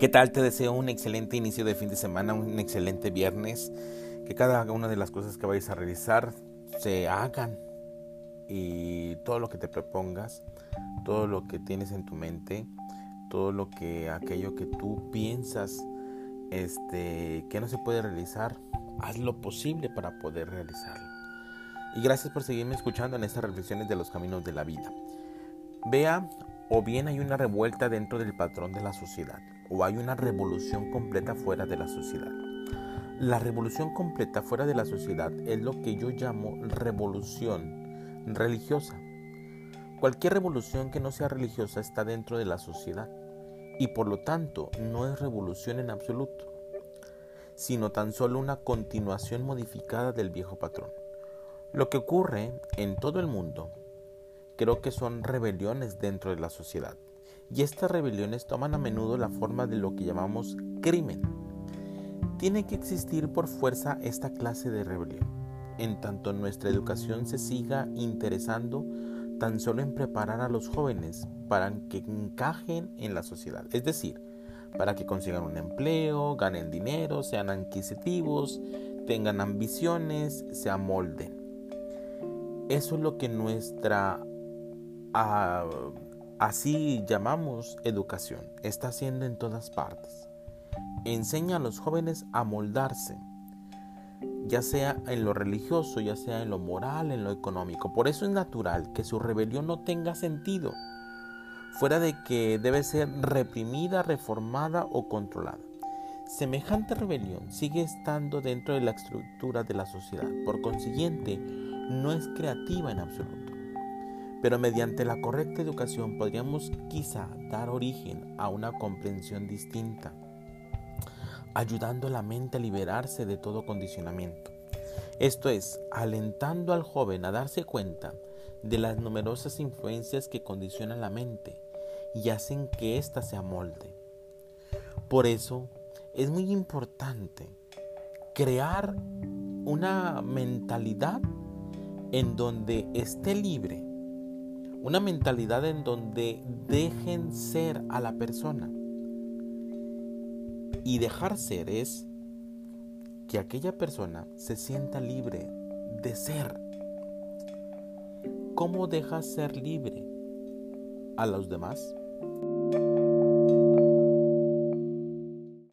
¿Qué tal? Te deseo un excelente inicio de fin de semana, un excelente viernes. Que cada una de las cosas que vayas a realizar se hagan y todo lo que te propongas, todo lo que tienes en tu mente, todo lo que aquello que tú piensas este que no se puede realizar, haz lo posible para poder realizarlo. Y gracias por seguirme escuchando en estas reflexiones de los caminos de la vida. Vea o bien hay una revuelta dentro del patrón de la sociedad o hay una revolución completa fuera de la sociedad. La revolución completa fuera de la sociedad es lo que yo llamo revolución religiosa. Cualquier revolución que no sea religiosa está dentro de la sociedad y por lo tanto no es revolución en absoluto, sino tan solo una continuación modificada del viejo patrón. Lo que ocurre en todo el mundo creo que son rebeliones dentro de la sociedad y estas rebeliones toman a menudo la forma de lo que llamamos crimen. Tiene que existir por fuerza esta clase de rebelión, en tanto nuestra educación se siga interesando tan solo en preparar a los jóvenes para que encajen en la sociedad, es decir, para que consigan un empleo, ganen dinero, sean adquisitivos, tengan ambiciones, se amolden. Eso es lo que nuestra ah, Así llamamos educación. Está haciendo en todas partes. Enseña a los jóvenes a moldarse, ya sea en lo religioso, ya sea en lo moral, en lo económico. Por eso es natural que su rebelión no tenga sentido, fuera de que debe ser reprimida, reformada o controlada. Semejante rebelión sigue estando dentro de la estructura de la sociedad, por consiguiente, no es creativa en absoluto. Pero mediante la correcta educación podríamos quizá dar origen a una comprensión distinta, ayudando a la mente a liberarse de todo condicionamiento. Esto es, alentando al joven a darse cuenta de las numerosas influencias que condicionan la mente y hacen que ésta se amolde. Por eso es muy importante crear una mentalidad en donde esté libre una mentalidad en donde dejen ser a la persona. Y dejar ser es que aquella persona se sienta libre de ser. ¿Cómo dejas ser libre a los demás?